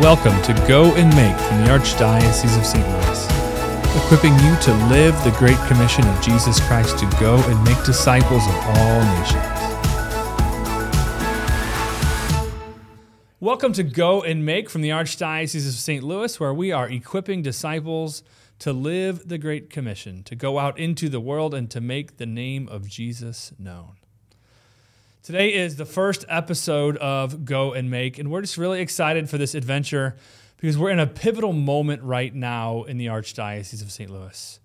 Welcome to Go and Make from the Archdiocese of St. Louis, equipping you to live the Great Commission of Jesus Christ to go and make disciples of all nations. Welcome to Go and Make from the Archdiocese of St. Louis, where we are equipping disciples to live the Great Commission, to go out into the world and to make the name of Jesus known. Today is the first episode of Go and Make, and we're just really excited for this adventure because we're in a pivotal moment right now in the Archdiocese of St. Louis.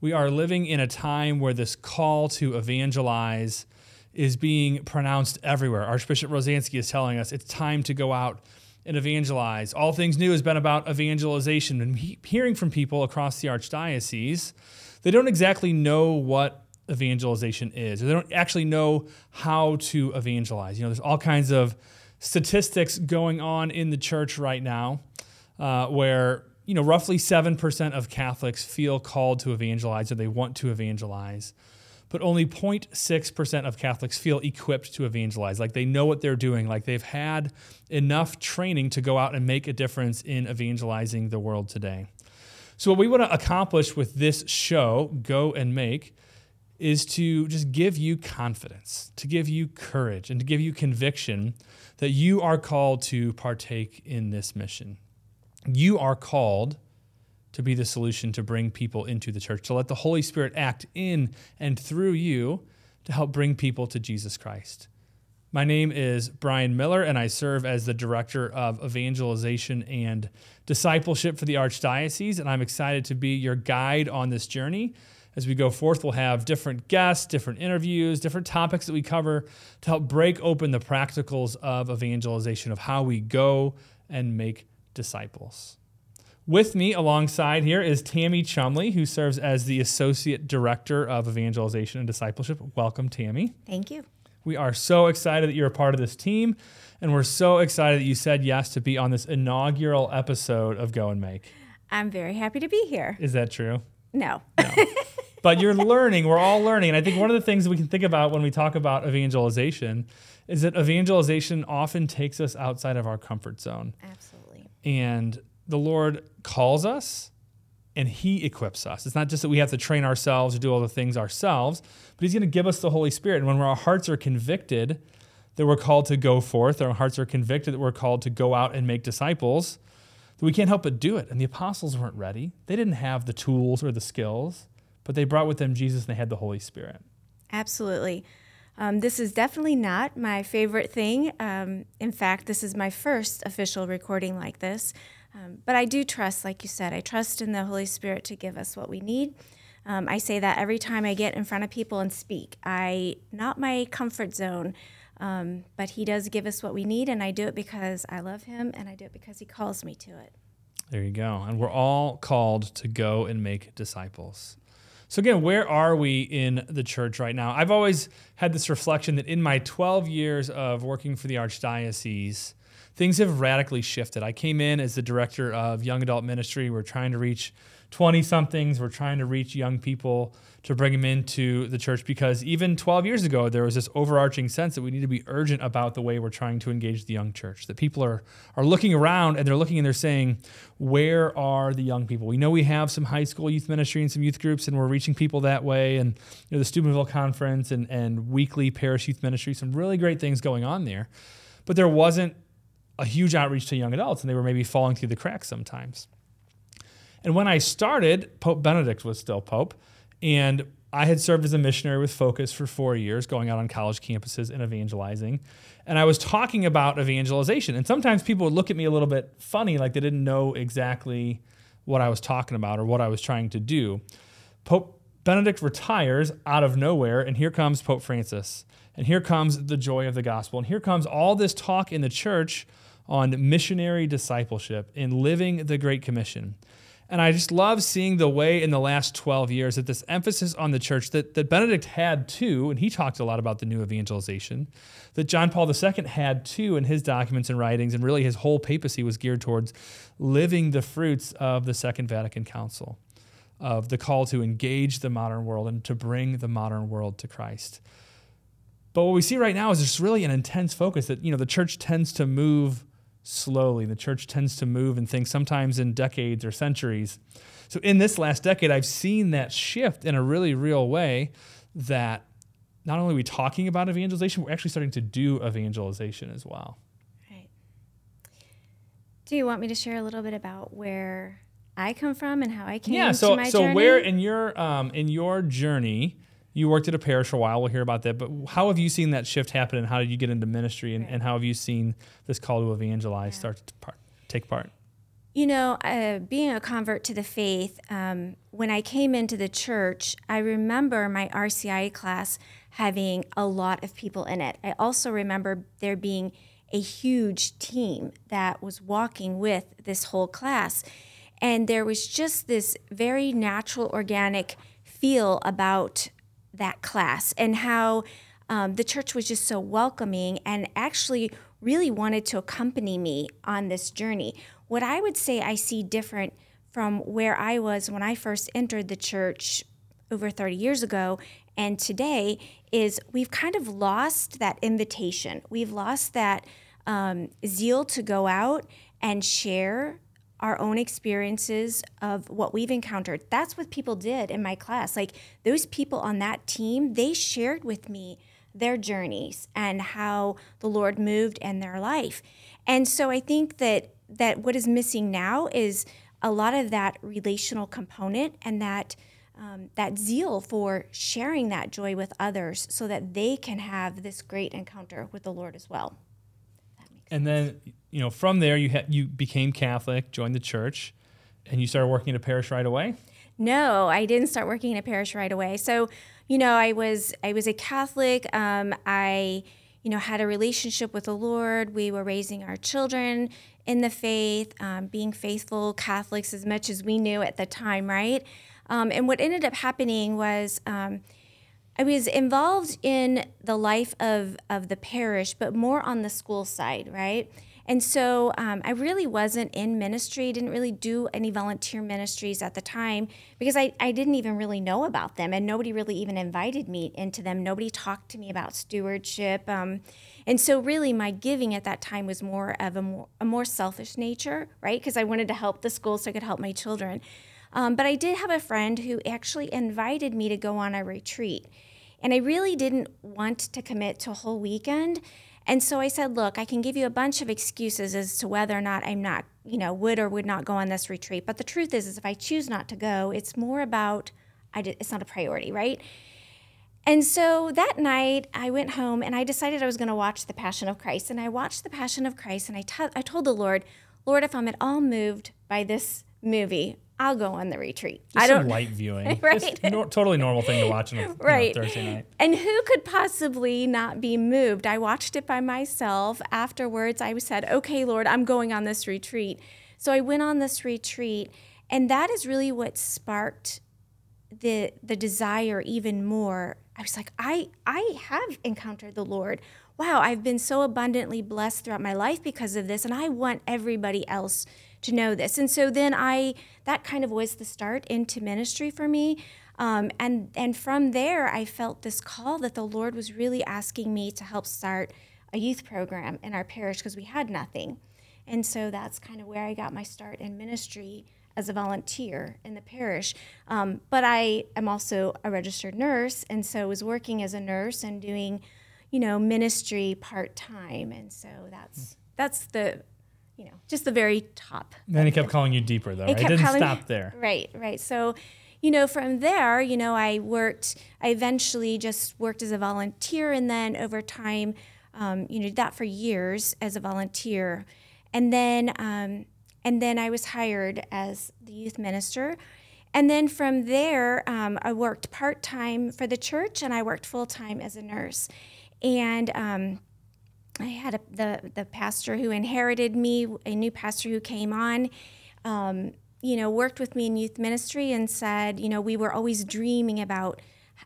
We are living in a time where this call to evangelize is being pronounced everywhere. Archbishop Rozanski is telling us it's time to go out and evangelize. All Things New has been about evangelization and hearing from people across the Archdiocese. They don't exactly know what evangelization is, or they don't actually know how to evangelize. You know, there's all kinds of statistics going on in the church right now uh, where you know roughly 7% of catholics feel called to evangelize or they want to evangelize but only 0.6% of catholics feel equipped to evangelize. Like they know what they're doing. Like they've had enough training to go out and make a difference in evangelizing the world today. So what we want to accomplish with this show go and make is to just give you confidence, to give you courage, and to give you conviction that you are called to partake in this mission. You are called to be the solution to bring people into the church, to let the Holy Spirit act in and through you to help bring people to Jesus Christ. My name is Brian Miller, and I serve as the Director of Evangelization and Discipleship for the Archdiocese. And I'm excited to be your guide on this journey as we go forth, we'll have different guests, different interviews, different topics that we cover to help break open the practicals of evangelization, of how we go and make disciples. With me alongside here is Tammy Chumley, who serves as the Associate Director of Evangelization and Discipleship. Welcome, Tammy. Thank you. We are so excited that you're a part of this team, and we're so excited that you said yes to be on this inaugural episode of Go and Make. I'm very happy to be here. Is that true? No. no. but you're learning. We're all learning. And I think one of the things that we can think about when we talk about evangelization is that evangelization often takes us outside of our comfort zone. Absolutely. And the Lord calls us and He equips us. It's not just that we have to train ourselves or do all the things ourselves, but He's going to give us the Holy Spirit. And when our hearts are convicted that we're called to go forth, our hearts are convicted that we're called to go out and make disciples, that we can't help but do it. And the apostles weren't ready. They didn't have the tools or the skills, but they brought with them Jesus and they had the Holy Spirit. Absolutely. Um, this is definitely not my favorite thing. Um, in fact, this is my first official recording like this. Um, but I do trust, like you said, I trust in the Holy Spirit to give us what we need. Um, I say that every time I get in front of people and speak. I not my comfort zone. Um, but he does give us what we need, and I do it because I love him, and I do it because he calls me to it. There you go. And we're all called to go and make disciples. So, again, where are we in the church right now? I've always had this reflection that in my 12 years of working for the Archdiocese, things have radically shifted. I came in as the director of young adult ministry. We're trying to reach 20 somethings. We're trying to reach young people to bring them into the church because even 12 years ago, there was this overarching sense that we need to be urgent about the way we're trying to engage the young church. That people are, are looking around and they're looking and they're saying, Where are the young people? We know we have some high school youth ministry and some youth groups, and we're reaching people that way. And you know, the Steubenville Conference and, and weekly parish youth ministry, some really great things going on there. But there wasn't a huge outreach to young adults, and they were maybe falling through the cracks sometimes. And when I started, Pope Benedict was still Pope. And I had served as a missionary with Focus for four years, going out on college campuses and evangelizing. And I was talking about evangelization. And sometimes people would look at me a little bit funny, like they didn't know exactly what I was talking about or what I was trying to do. Pope Benedict retires out of nowhere, and here comes Pope Francis. And here comes the joy of the gospel. And here comes all this talk in the church on missionary discipleship and living the Great Commission. And I just love seeing the way in the last 12 years that this emphasis on the church that, that Benedict had too, and he talked a lot about the new evangelization, that John Paul II had too in his documents and writings, and really his whole papacy was geared towards living the fruits of the Second Vatican Council, of the call to engage the modern world and to bring the modern world to Christ. But what we see right now is there's really an intense focus that, you know, the church tends to move slowly. The church tends to move in things sometimes in decades or centuries. So in this last decade, I've seen that shift in a really real way that not only are we talking about evangelization, we're actually starting to do evangelization as well. Right. Do you want me to share a little bit about where I come from and how I came yeah, so, so journey? where in your um, in your journey, you worked at a parish for a while. We'll hear about that. But how have you seen that shift happen, and how did you get into ministry, and, Right. and how have you seen this call to evangelize Yeah. start to part, take part? You know, uh, being a convert to the faith, um, when I came into the church, I remember my RCI class having a lot of people in it. I also remember there being a huge team that was walking with this whole class. And there was just this very natural, organic feel about that class and how um, the church was just so welcoming and actually really wanted to accompany me on this journey. What I would say I see different from where I was when I first entered the church over 30 years ago and today is we've kind of lost that invitation. We've lost that um, zeal to go out and share our own experiences of what we've encountered. That's what people did in my class. Like those people on that team, they shared with me their journeys and how the Lord moved in their life. And so I think that that what is missing now is a lot of that relational component and that um, that zeal for sharing that joy with others so that they can have this great encounter with the Lord as well. And then, you know, from there, you ha- you became Catholic, joined the church, and you started working at a parish right away. No, I didn't start working in a parish right away. So, you know, I was I was a Catholic. Um, I, you know, had a relationship with the Lord. We were raising our children in the faith, um, being faithful Catholics as much as we knew at the time, right? Um, and what ended up happening was. Um, I was involved in the life of, of the parish, but more on the school side, right? And so um, I really wasn't in ministry, didn't really do any volunteer ministries at the time because I, I didn't even really know about them and nobody really even invited me into them. Nobody talked to me about stewardship. Um, and so really my giving at that time was more of a more, a more selfish nature, right? Because I wanted to help the school so I could help my children. Um, but I did have a friend who actually invited me to go on a retreat. And I really didn't want to commit to a whole weekend. And so I said, look, I can give you a bunch of excuses as to whether or not I'm not, you know, would or would not go on this retreat. But the truth is, is if I choose not to go, it's more about, I did, it's not a priority, right? And so that night, I went home and I decided I was going to watch The Passion of Christ. And I watched The Passion of Christ and I t- I told the Lord, Lord, if I'm at all moved by this movie, I'll go on the retreat. Just I don't light viewing, Right. Totally normal thing to watch on a you know, Right. Thursday night. And who could possibly not be moved? I watched it by myself. Afterwards, I said, okay, Lord, I'm going on this retreat. So I went on this retreat, and that is really what sparked the the desire even more. I was like, I I have encountered the Lord. Wow, I've been so abundantly blessed throughout my life because of this, and I want everybody else to know this. And so then I that kind of was the start into ministry for me. Um, and and from there, I felt this call that the Lord was really asking me to help start a youth program in our parish because we had nothing. And so that's kind of where I got my start in ministry as a volunteer in the parish. Um, but I am also a registered nurse, and so was working as a nurse and doing, you know, ministry part time. And so that's that's the, you know, just the very top. Then he kept calling you deeper, though. It Right? It didn't calling- stop there. Right, right. So, you know, from there, you know, I worked, I eventually just worked as a volunteer and then over time, um, you know, did that for years as a volunteer. And then, um, and then I was hired as the youth minister. And then from there, um, I worked part time for the church and I worked full time as a nurse. And um, I had a, the the pastor who inherited me, a new pastor who came on, um, you know, worked with me in youth ministry and said, you know, we were always dreaming about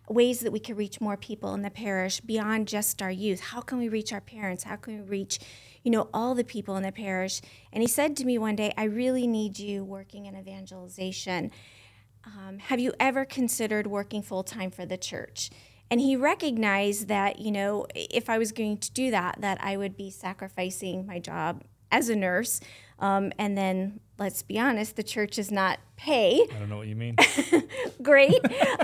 ways that we could reach more people in the parish beyond just our youth. How can we reach our parents? How can we reach, you know, all the people in the parish? And he said to me one day, I really need you working in evangelization. Um, have you ever considered working full time for the church? And he recognized that, you know, if I was going to do that, that I would be sacrificing my job as a nurse. Um, and then, let's be honest, the church is not pay. I don't know what you mean. Great,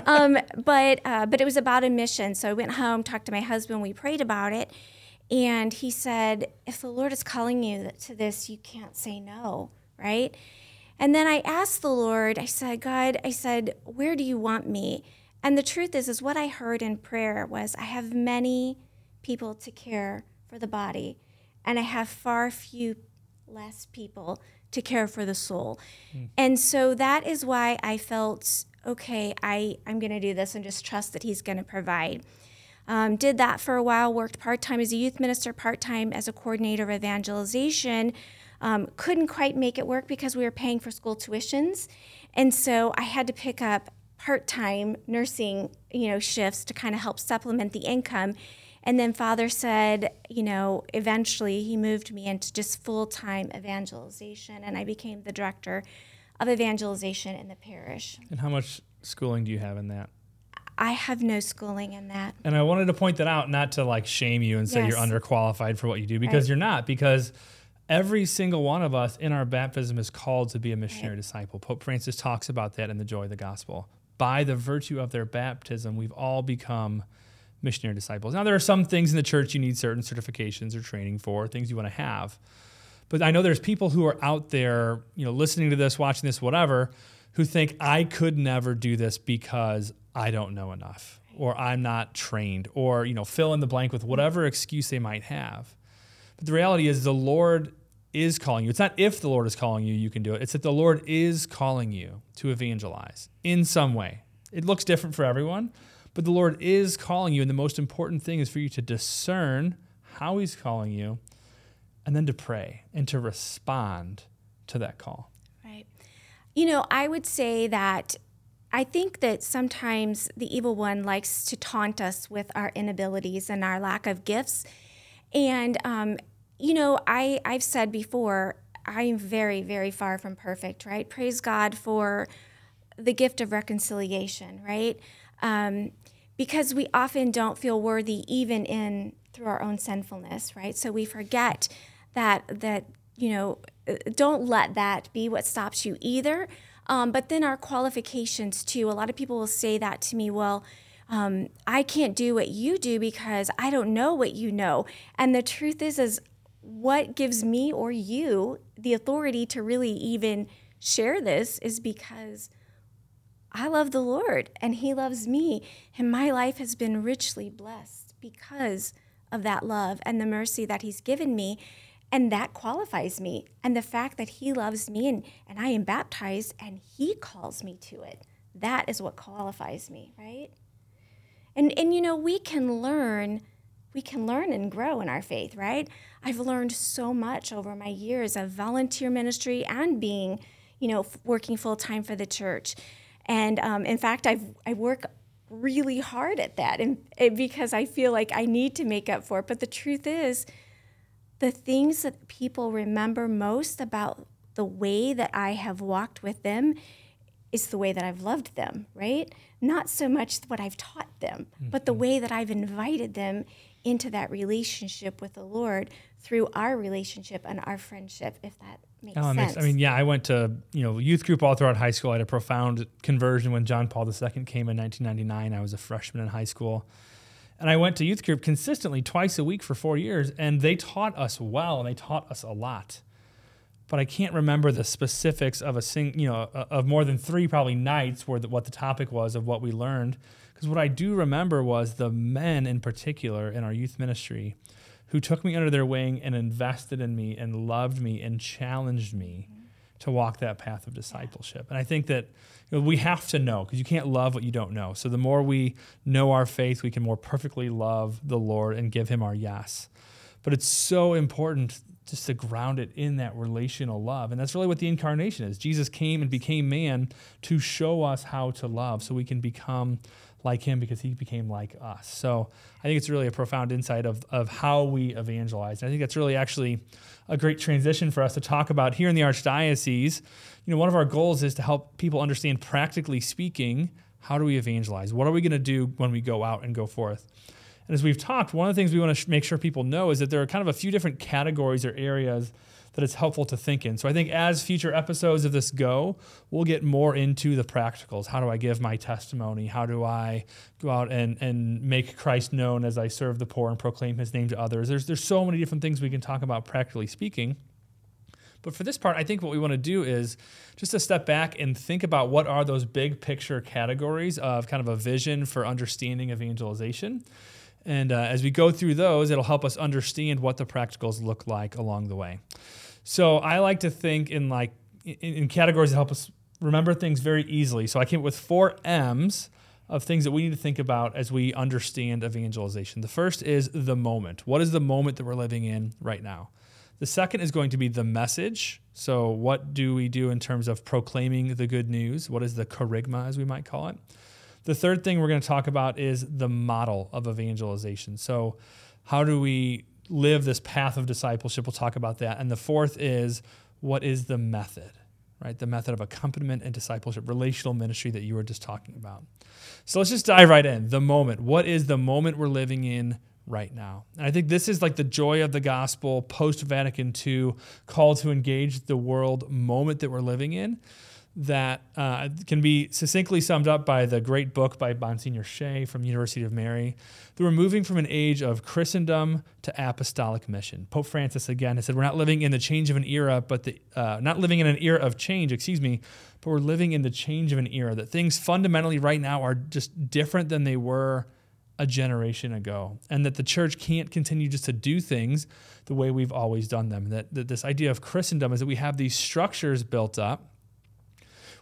um, but uh, but it was about a mission. So I went home, talked to my husband, we prayed about it, and he said, "If the Lord is calling you to this, you can't say no, right?" And then I asked the Lord. I said, "God, I said, where do you want me?" And the truth is, is what I heard in prayer was, I have many people to care for the body, and I have far few less people to care for the soul. Mm. And so that is why I felt, okay, I, I'm going to do this and just trust that He's going to provide. Um, did that for a while, worked part time as a youth minister, part time as a coordinator of evangelization. Um, couldn't quite make it work because we were paying for school tuitions. And so I had to pick up part time nursing you know, shifts to kind of help supplement the income. And then Father said, you know, eventually he moved me into just full time evangelization, and I became the director of evangelization in the parish. And how much schooling do you have in that? I have no schooling in that. And I wanted to point that out, not to like shame you and say yes. you're underqualified for what you do, because right. you're not, because every single one of us in our baptism is called to be a missionary right. disciple. Pope Francis talks about that in the Joy of the Gospel. By the virtue of their baptism, we've all become missionary disciples. Now, there are some things in the church you need certain certifications or training for, things you want to have. But I know there's people who are out there, you know, listening to this, watching this, whatever, who think I could never do this because I don't know enough or I'm not trained or, you know, fill in the blank with whatever excuse they might have. But the reality is the Lord is calling you. It's not if the Lord is calling you, you can do it. It's that the Lord is calling you to evangelize in some way. It looks different for everyone, but the Lord is calling you, and the most important thing is for you to discern how He's calling you and then to pray and to respond to that call. Right. You know, I would say that I think that sometimes the evil one likes to taunt us with our inabilities and our lack of gifts. And, um, you know, I, I've said before, I'm very, very far from perfect, right? Praise God for the gift of reconciliation, right? Um, because we often don't feel worthy even in through our own sinfulness, right? So we forget that that you know don't let that be what stops you either. Um, but then our qualifications too. A lot of people will say that to me. Well. Um, I can't do what you do because I don't know what you know. And the truth is, is what gives me or you the authority to really even share this is because I love the Lord and He loves me. And my life has been richly blessed because of that love and the mercy that He's given me. And that qualifies me. And the fact that He loves me and, and I am baptized and He calls me to it, that is what qualifies me, right? And, and you know, we can learn. We can learn and grow in our faith, right? I've learned so much over my years of volunteer ministry and being, you know, working full time for the church. And um, in fact, I've, I work really hard at that and, and because I feel like I need to make up for it. But the truth is, the things that people remember most about the way that I have walked with them is the way that I've loved them, right? Not so much what I've taught them, mm-hmm. but the mm-hmm. way that I've invited them into that relationship with the Lord through our relationship and our friendship, if that makes oh, sense. Makes, I mean, yeah, I went to you know youth group all throughout high school. I had a profound conversion when John Paul II came in 1999. I was a freshman in high school, and I went to youth group consistently twice a week for four years, and they taught us well, and they taught us a lot. But I can't remember the specifics of a sing, you know, of more than three probably nights where the, what the topic was of what we learned. Because what I do remember was the men in particular in our youth ministry who took me under their wing and invested in me and loved me and challenged me to walk that path of discipleship. And I think that know, we have to know because you can't love what you don't know. So the more we know our faith, we can more perfectly love the Lord and give him our yes. But it's so important just to ground it in that relational love. And that's really what the incarnation is. Jesus came and became man to show us how to love so we can become like him because he became like us. So I think it's really a profound insight of, of how we evangelize. And I think that's really actually a great transition for us to talk about here in the Archdiocese. You know, one of our goals is to help people understand, practically speaking, how do we evangelize? What are we going to do when we go out and go forth? And as we've talked, one of the things we want to sh- make sure people know is that there are kind of a few different categories or areas that it's helpful to think in. So I think as future episodes of this go, we'll get more into the practicals. How do I give my testimony? How do I go out and, and make Christ known as I serve the poor and proclaim his name to others? There's, there's so many different things we can talk about practically speaking. But for this part, I think what we want to do is just to step back and think about what are those big picture categories of kind of a vision for understanding evangelization. And uh, as we go through those, it'll help us understand what the practicals look like along the way. So I like to think in like in, in categories that help us remember things very easily. So I came up with four M's of things that we need to think about as we understand evangelization. The first is the moment. What is the moment that we're living in right now? The second is going to be the message. So, what do we do in terms of proclaiming the good news? What is the kerygma, as we might call it? The third thing we're going to talk about is the model of evangelization. So, how do we live this path of discipleship? We'll talk about that. And the fourth is what is the method, right? The method of accompaniment and discipleship, relational ministry that you were just talking about. So, let's just dive right in. The moment. What is the moment we're living in right now. And I think this is like the joy of the gospel post Vatican II, call to engage the world moment that we're living in, that uh, can be succinctly summed up by the great book by Monsignor Shea from University of Mary. That we're moving from an age of Christendom to apostolic mission. Pope Francis again has said we're not living in the change of an era, but the uh, not living in an era of change, excuse me, but we're living in the change of an era. That things fundamentally right now are just different than they were a generation ago, and that the church can't continue just to do things the way we've always done them. That, that this idea of Christendom is that we have these structures built up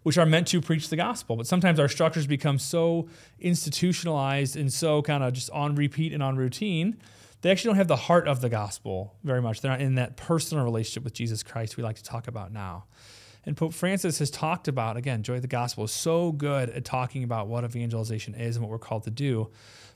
which are meant to preach the gospel. But sometimes our structures become so institutionalized and so kind of just on repeat and on routine, they actually don't have the heart of the gospel very much. They're not in that personal relationship with Jesus Christ we like to talk about now. And Pope Francis has talked about, again, Joy the Gospel is so good at talking about what evangelization is and what we're called to do.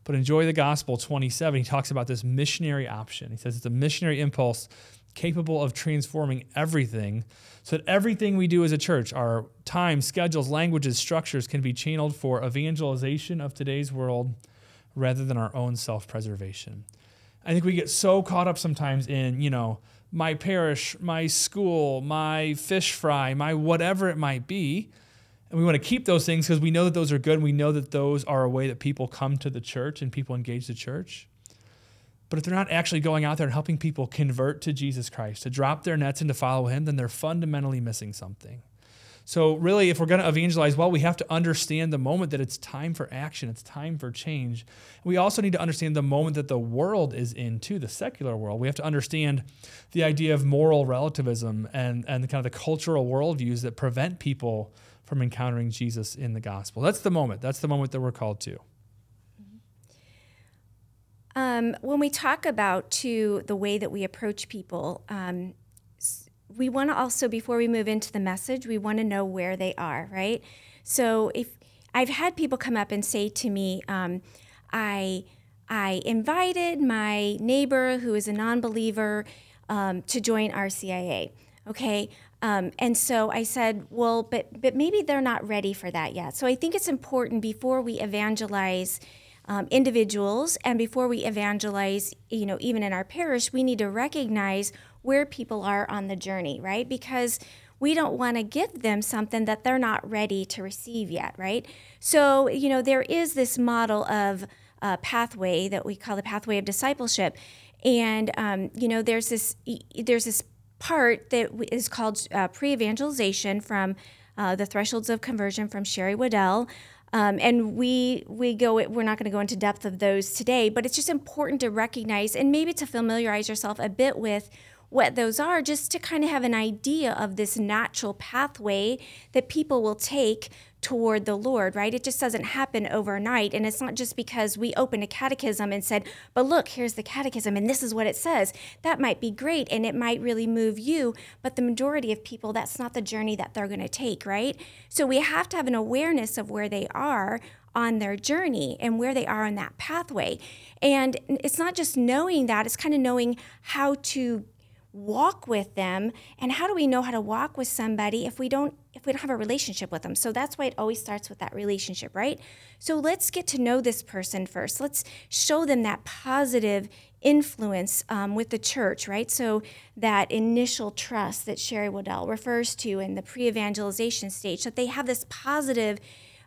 But in Joy the Gospel 27, he talks about this missionary option. He says it's a missionary impulse capable of transforming everything so that everything we do as a church, our time, schedules, languages, structures, can be channeled for evangelization of today's world rather than our own self preservation. I think we get so caught up sometimes in, you know, my parish, my school, my fish fry, my whatever it might be and we want to keep those things because we know that those are good we know that those are a way that people come to the church and people engage the church. But if they're not actually going out there and helping people convert to Jesus Christ, to drop their nets and to follow Him, then they're fundamentally missing something. So, really, if we're going to evangelize well, we have to understand the moment that it's time for action, it's time for change. We also need to understand the moment that the world is in, too, the secular world. We have to understand the idea of moral relativism and, and kind of the cultural worldviews that prevent people from encountering Jesus in the gospel. That's the moment. That's the moment that we're called to. Um, when we talk about to the way that we approach people, um, we want to also before we move into the message, we want to know where they are, right? So if I've had people come up and say to me, um, I I invited my neighbor who is a non-believer um, to join RCIA. Okay, um, and so I said, well, but but maybe they're not ready for that yet. So I think it's important before we evangelize um, individuals and before we evangelize, you know, even in our parish, we need to recognize where people are on the journey, right? Because we don't want to give them something that they're not ready to receive yet, right? So you know, there is this model of uh, pathway that we call the pathway of discipleship, and um, you know, there's this there's this part that is called uh, pre evangelization from uh, the Thresholds of Conversion from Sherry Weddell. Um, and we we go we're not going to go into depth of those today but it's just important to recognize and maybe to familiarize yourself a bit with what those are just to kind of have an idea of this natural pathway that people will take toward the Lord, right? It just doesn't happen overnight. And it's not just because we opened a catechism and said, but look, here's the catechism and this is what it says. That might be great and it might really move you. But the majority of people, that's not the journey that they're going to take, right? So we have to have an awareness of where they are on their journey and where they are on that pathway. And it's not just knowing that, it's kind of knowing how to walk with them and how do we know how to walk with somebody if we don't if we don't have a relationship with them so that's why it always starts with that relationship right so let's get to know this person first let's show them that positive influence um, with the church, right? So that initial trust that Sherry Weddell refers to in the pre-evangelization stage, that they have this positive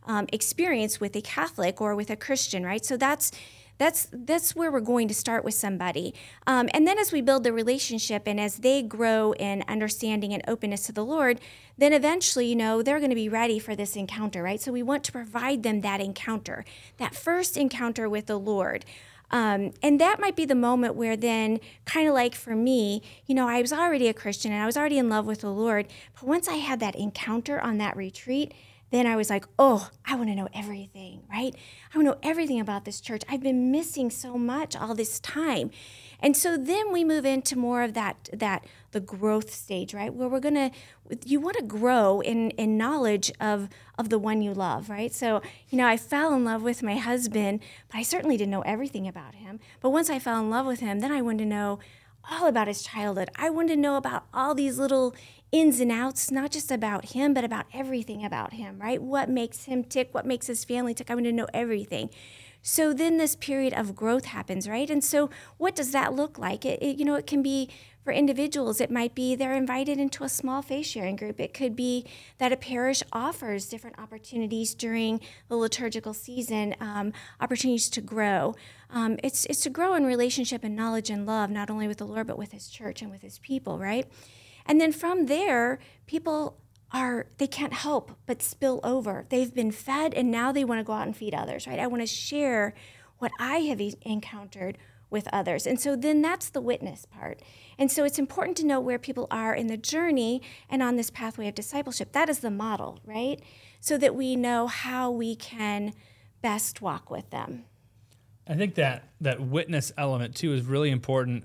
um, experience with a Catholic or with a Christian, right? So that's that's that's where we're going to start with somebody. Um, and then as we build the relationship and as they grow in understanding and openness to the lord then eventually you know they're going to be ready for this encounter right? So we want to provide them that encounter that first encounter with the lord. Um, and that might be the moment where then kind of like for me you know i was already a christian and i was already in love with the lord but once i had that encounter on that retreat then I was like, oh, I want to know everything, right? I want to know everything about this church. I've been missing so much all this time. And so then we move into more of that that the growth stage, right? Where we're gonna you want to grow in in knowledge of of the one you love, right? So, you know, I fell in love with my husband, but I certainly didn't know everything about him. But once I fell in love with him, then I wanted to know all about his childhood. I wanted to know about all these little ins and outs, not just about him, but about everything about him, right? What makes him tick? What makes his family tick? I want to know everything. So then this period of growth happens, right? And so what does that look like? It, it, you know, it can be for individuals, it might be they're invited into a small faith sharing group. It could be that a parish offers different opportunities during the liturgical season, um, opportunities to grow. Um, it's, it's to grow in relationship and knowledge and love, not only with the Lord, but with His church and with His people, right? And then from there, people are they can't help but spill over. They've been fed and now they want to go out and feed others, right? I want to share what I have encountered with others. And so then that's the witness part. And so it's important to know where people are in the journey and on this pathway of discipleship. That is the model, right? So that we know how we can best walk with them. I think that that witness element too is really important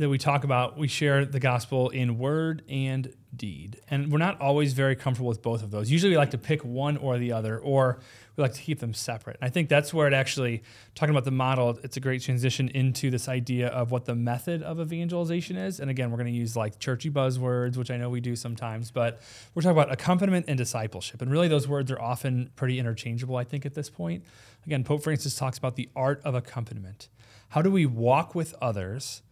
that we talk about, we share the gospel in word and deed. And we're not always very comfortable with both of those. Usually we like to pick one or the other, or we like to keep them separate. And I think that's where it actually, talking about the model, it's a great transition into this idea of what the method of evangelization is. And again, we're going to use like churchy buzzwords, which I know we do sometimes, but we're talking about accompaniment and discipleship. And really, those words are often pretty interchangeable, I think, at this point. Again, Pope Francis talks about the art of accompaniment. How do we walk with others?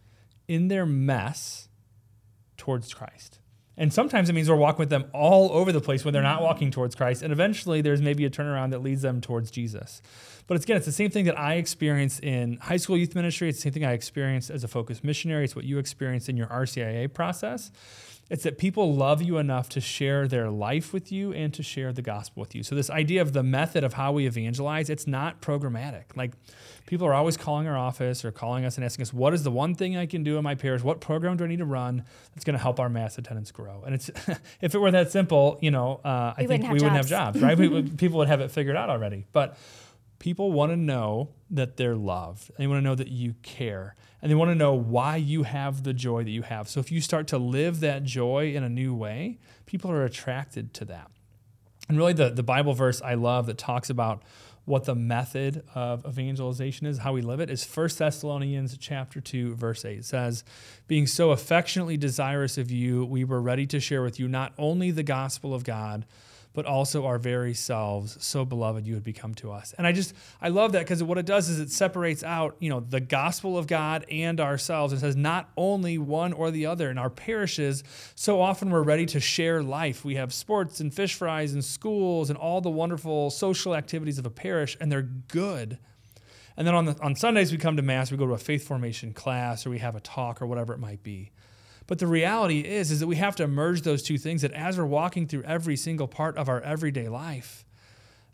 In their mess towards Christ. And sometimes it means we're walking with them all over the place when they're not walking towards Christ. And eventually there's maybe a turnaround that leads them towards Jesus. But it's, again, it's the same thing that I experienced in high school youth ministry. It's the same thing I experienced as a focus missionary. It's what you experienced in your RCIA process. It's that people love you enough to share their life with you and to share the gospel with you. So this idea of the method of how we evangelize, it's not programmatic. Like people are always calling our office or calling us and asking us, what is the one thing I can do in my parish? What program do I need to run that's going to help our mass attendance grow? And it's if it were that simple, you know, uh, I think we wouldn't have jobs, right? we, people would have it figured out already. But people want to know that they're loved. They want to know that you care and they want to know why you have the joy that you have. So if you start to live that joy in a new way, people are attracted to that. And really, the, the Bible verse I love that talks about what the method of evangelization is, how we live it, is 1 Thessalonians chapter 2, verse 8. It says, Being so affectionately desirous of you, we were ready to share with you not only the gospel of God, but also our very selves, so beloved you would become to us. And I just, I love that because what it does is it separates out, you know, the gospel of God and ourselves. and says not only one or the other. In our parishes, so often we're ready to share life. We have sports and fish fries and schools and all the wonderful social activities of a parish, and they're good. And then on, the, on Sundays, we come to Mass, we go to a faith formation class, or we have a talk, or whatever it might be. But the reality is, is that we have to merge those two things that as we're walking through every single part of our everyday life,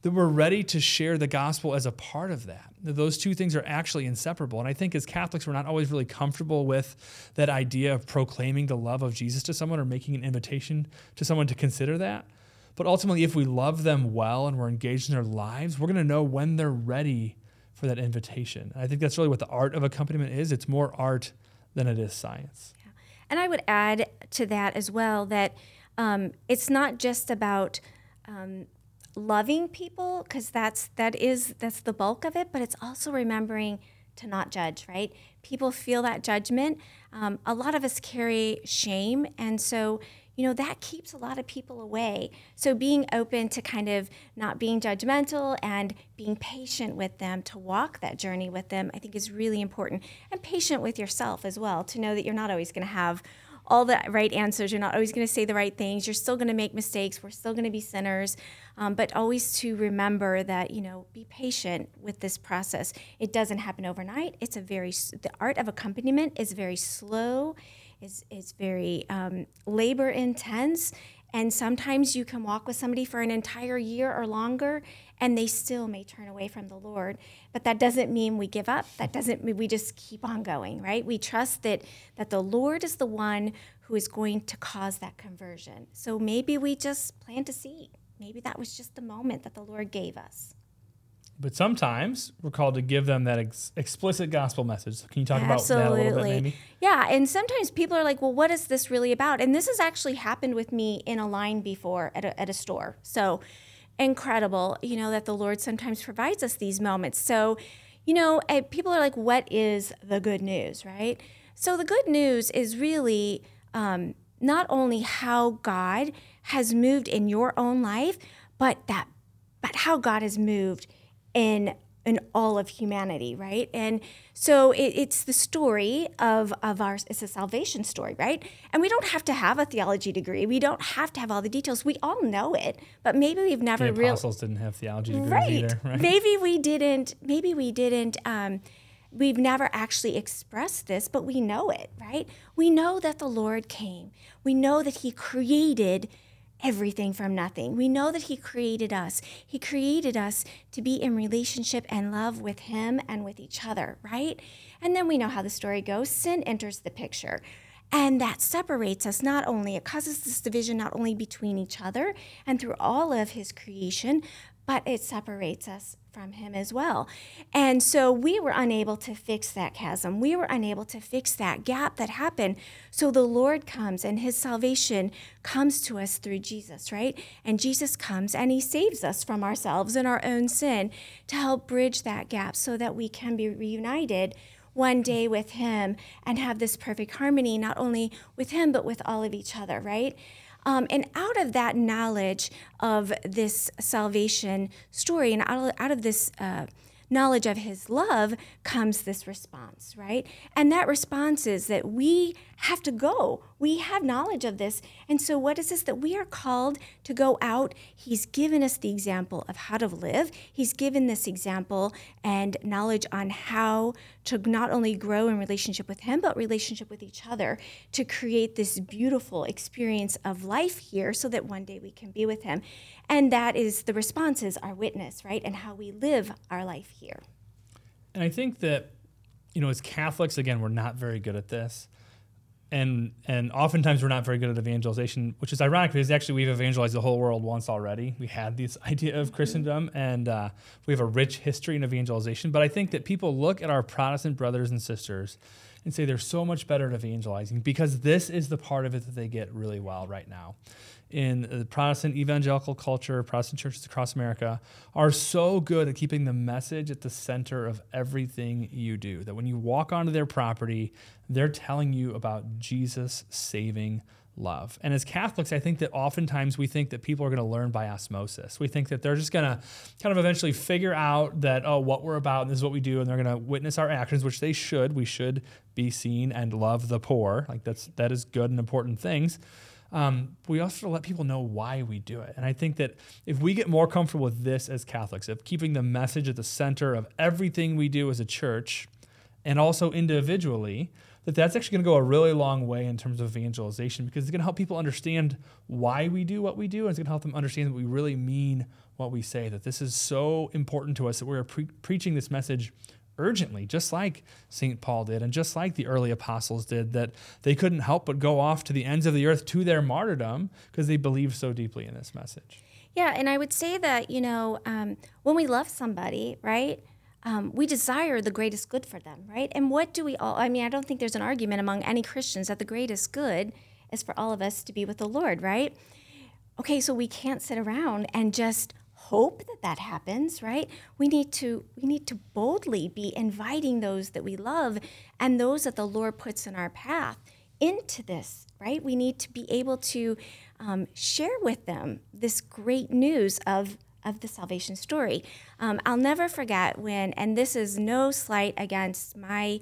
that we're ready to share the gospel as a part of that. Those two things are actually inseparable. And I think as Catholics, we're not always really comfortable with that idea of proclaiming the love of Jesus to someone or making an invitation to someone to consider that. But ultimately, if we love them well and we're engaged in their lives, we're going to know when they're ready for that invitation. And I think that's really what the art of accompaniment is. It's more art than it is science. And I would add to that as well that um, it's not just about um, loving people because that's that is that's the bulk of it, but it's also remembering to not judge. Right? People feel that judgment. Um, a lot of us carry shame, and so you know, that keeps a lot of people away. So being open to kind of not being judgmental and being patient with them, to walk that journey with them, I think is really important. And patient with yourself as well, to know that you're not always going to have all the right answers. You're not always going to say the right things. You're still going to make mistakes. We're still going to be sinners. Um, but always to remember that, you know, be patient with this process. It doesn't happen overnight. It's a very, the art of accompaniment is very slow is, is very um, labor intense. And sometimes you can walk with somebody for an entire year or longer, and they still may turn away from the Lord. But that doesn't mean we give up. That doesn't mean we just keep on going, right? We trust that, that the Lord is the one who is going to cause that conversion. So maybe we just plant a seed. Maybe that was just the moment that the Lord gave us. But sometimes we're called to give them that ex- explicit gospel message. So can you talk Absolutely. about that a little bit, maybe? Yeah, and sometimes people are like, well, what is this really about? And this has actually happened with me in a line before at a, at a store. So incredible, you know, that the Lord sometimes provides us these moments. So, you know, eh, people are like, what is the good news, right? So the good news is really um, not only how God has moved in your own life, but that, but how God has moved in in all of humanity, right? And so it, it's the story of of our it's a salvation story, right? And we don't have to have a theology degree. We don't have to have all the details. We all know it, but maybe we've never the apostles didn't have theology degrees right. either, right? Maybe we didn't. Maybe we didn't. Um, we've never actually expressed this, but we know it, right? We know that the Lord came. We know that He created everything from nothing. We know that He created us. He created us to be in relationship and love with Him and with each other, right? And then we know how the story goes. Sin enters the picture. And that separates us not only, it causes this division not only between each other and through all of His creation, but it separates us from him as well. And so we were unable to fix that chasm. We were unable to fix that gap that happened. So the Lord comes and his salvation comes to us through Jesus, right? And Jesus comes and he saves us from ourselves and our own sin to help bridge that gap so that we can be reunited one day with him and have this perfect harmony, not only with him, but with all of each other, right? Um, and out of that knowledge of this salvation story and out of, out of this uh, knowledge of his love comes this response, right? And that response is that we have to go. We have knowledge of this. And so, what is this? That we are called to go out. He's given us the example of how to live, He's given this example and knowledge on how to not only grow in relationship with Him, but relationship with each other to create this beautiful experience of life here so that one day we can be with Him. And that is the responses, our witness, right? And how we live our life here. And I think that, you know, as Catholics, again, we're not very good at this and and oftentimes we're not very good at evangelization, which is ironic because actually we've evangelized the whole world once already. We had this idea of Christendom, and uh, we have a rich history in evangelization. But I think that people look at our Protestant brothers and sisters and say they're so much better at evangelizing because this is the part of it that they get really well right now in the Protestant evangelical culture, Protestant churches across America are so good at keeping the message at the center of everything you do. That when you walk onto their property, they're telling you about Jesus saving love. And as Catholics, I think that oftentimes we think that people are going to learn by osmosis. We think that they're just going to kind of eventually figure out that, oh, what we're about, and this is what we do, and they're going to witness our actions, which they should. We should be seen and love the poor. Like that's that is good and important things um, we also let people know why we do it. And I think that if we get more comfortable with this as Catholics, of keeping the message at the center of everything we do as a church and also individually, that that's actually going to go a really long way in terms of evangelization because it's going to help people understand why we do what we do and it's going to help them understand that we really mean what we say that this is so important to us that we're pre- preaching this message urgently, just like St. Paul did, and just like the early apostles did, that they couldn't help but go off to the ends of the earth to their martyrdom because they believed so deeply in this message. Yeah, and I would say that, you know, um, when we love somebody, right? Um, we desire the greatest good for them, right? And what do we all, I mean, I don't think there's an argument among any Christians that the greatest good is for all of us to be with the Lord, right? Okay, so we can't sit around and just hope that that happens right we need to we need to boldly be inviting those that we love and those that the lord puts in our path into this, right? We need to be able to um, share with them this great news of of the salvation story. Um, I'll never forget when, and this is no slight against my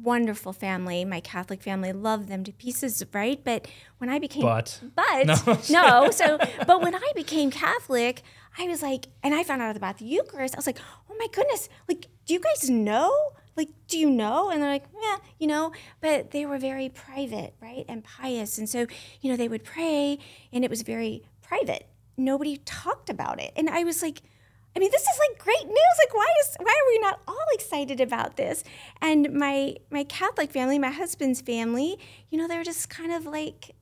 wonderful family, my Catholic family, love them to pieces, right? But when I became, But. but no. no, so, but when I became Catholic, I was like, and I found out about the Eucharist. I was like, oh my goodness, like, do you guys know? Like, do you know? And they're like, yeah, you know, but they were very private, right? And pious. And so, you know, they would pray and it was very private. Nobody talked about it. And I was like, I mean, this is like great news. Like, why is why are we not all excited about this? And my my Catholic family, my husband's family, you know, they're just kind of like,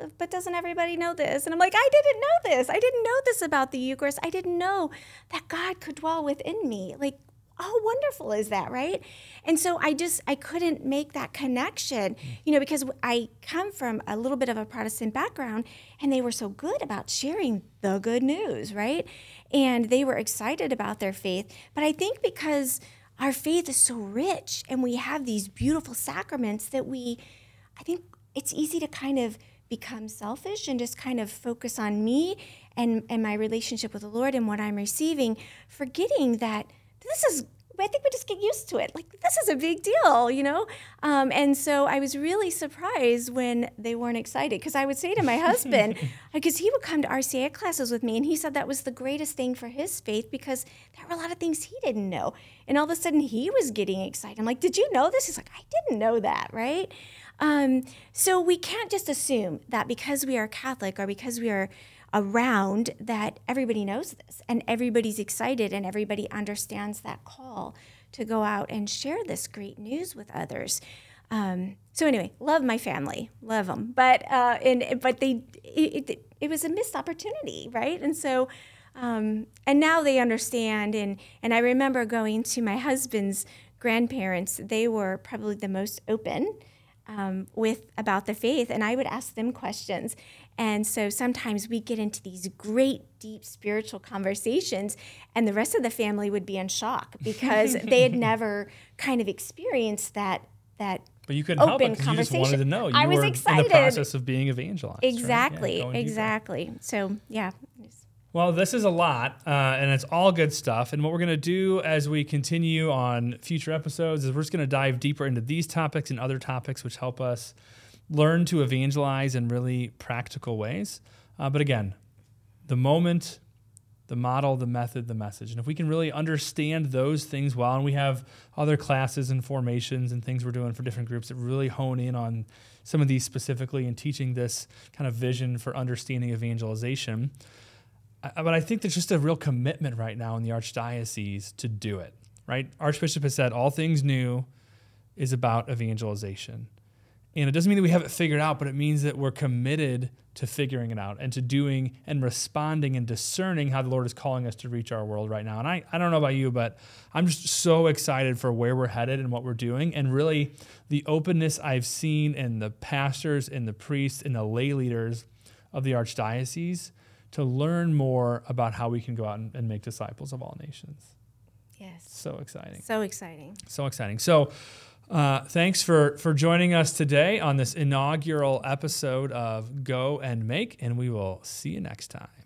uh, but doesn't everybody know this? And I'm like, I didn't know this. I didn't know this about the Eucharist. I didn't know that God could dwell within me. Like, how wonderful is that, right? And so I just I couldn't make that connection, you know, because I come from a little bit of a Protestant background and they were so good about sharing the good news, right? And they were excited about their faith, but I think because our faith is so rich and we have these beautiful sacraments that we I think it's easy to kind of become selfish and just kind of focus on me and and my relationship with the Lord and what I'm receiving, forgetting that this is I think we just get used to it. Like this is a big deal, you know. Um, and so I was really surprised when they weren't excited because I would say to my husband, because he would come to RCIA classes with me, and he said that was the greatest thing for his faith because there were a lot of things he didn't know, and all of a sudden he was getting excited. I'm like, "Did you know this?" He's like, "I didn't know that." Right. Um, so we can't just assume that because we are Catholic or because we are around that everybody knows this and everybody's excited and everybody understands that call to go out and share this great news with others. Um, so anyway, love my family, love them, but uh, and but they it, it, it was a missed opportunity, right? And so. Um, and now they understand and and I remember going to my husband's grandparents they were probably the most open um, with about the faith and I would ask them questions and so sometimes we get into these great, deep spiritual conversations, and the rest of the family would be in shock because they had never kind of experienced that that but you couldn't help it because you just wanted to know. You I was were excited. in the process of being evangelized. Exactly, right? yeah, exactly. So yeah. Well, this is a lot, uh, and it's all good stuff. And what we're going to do as we continue on future episodes is we're just going to dive deeper into these topics and other topics which help us learn to evangelize in really practical ways. Uh, but again, the moment, the model, the method, the message. And if we can really understand those things well, and we have other classes and formations and things we're doing for different groups that really hone in on some of these specifically and teaching this kind of vision for understanding evangelization. I, but I think there's just a real commitment right now in the Archdiocese to do it, right? Archbishop has said all things new is about evangelization. And it doesn't mean that we have it figured out, but it means that we're committed to figuring it out and to doing and responding and discerning how the Lord is calling us to reach our world right now. And I, I don't know about you, but I'm just so excited for where we're headed and what we're doing. And really, the openness I've seen in the pastors and the priests and the lay leaders of the Archdiocese to learn more about how we can go out and, and make disciples of all nations. Yes. So exciting. So exciting. So exciting. So, uh, thanks for for joining us today on this inaugural episode of Go and Make, and we will see you next time.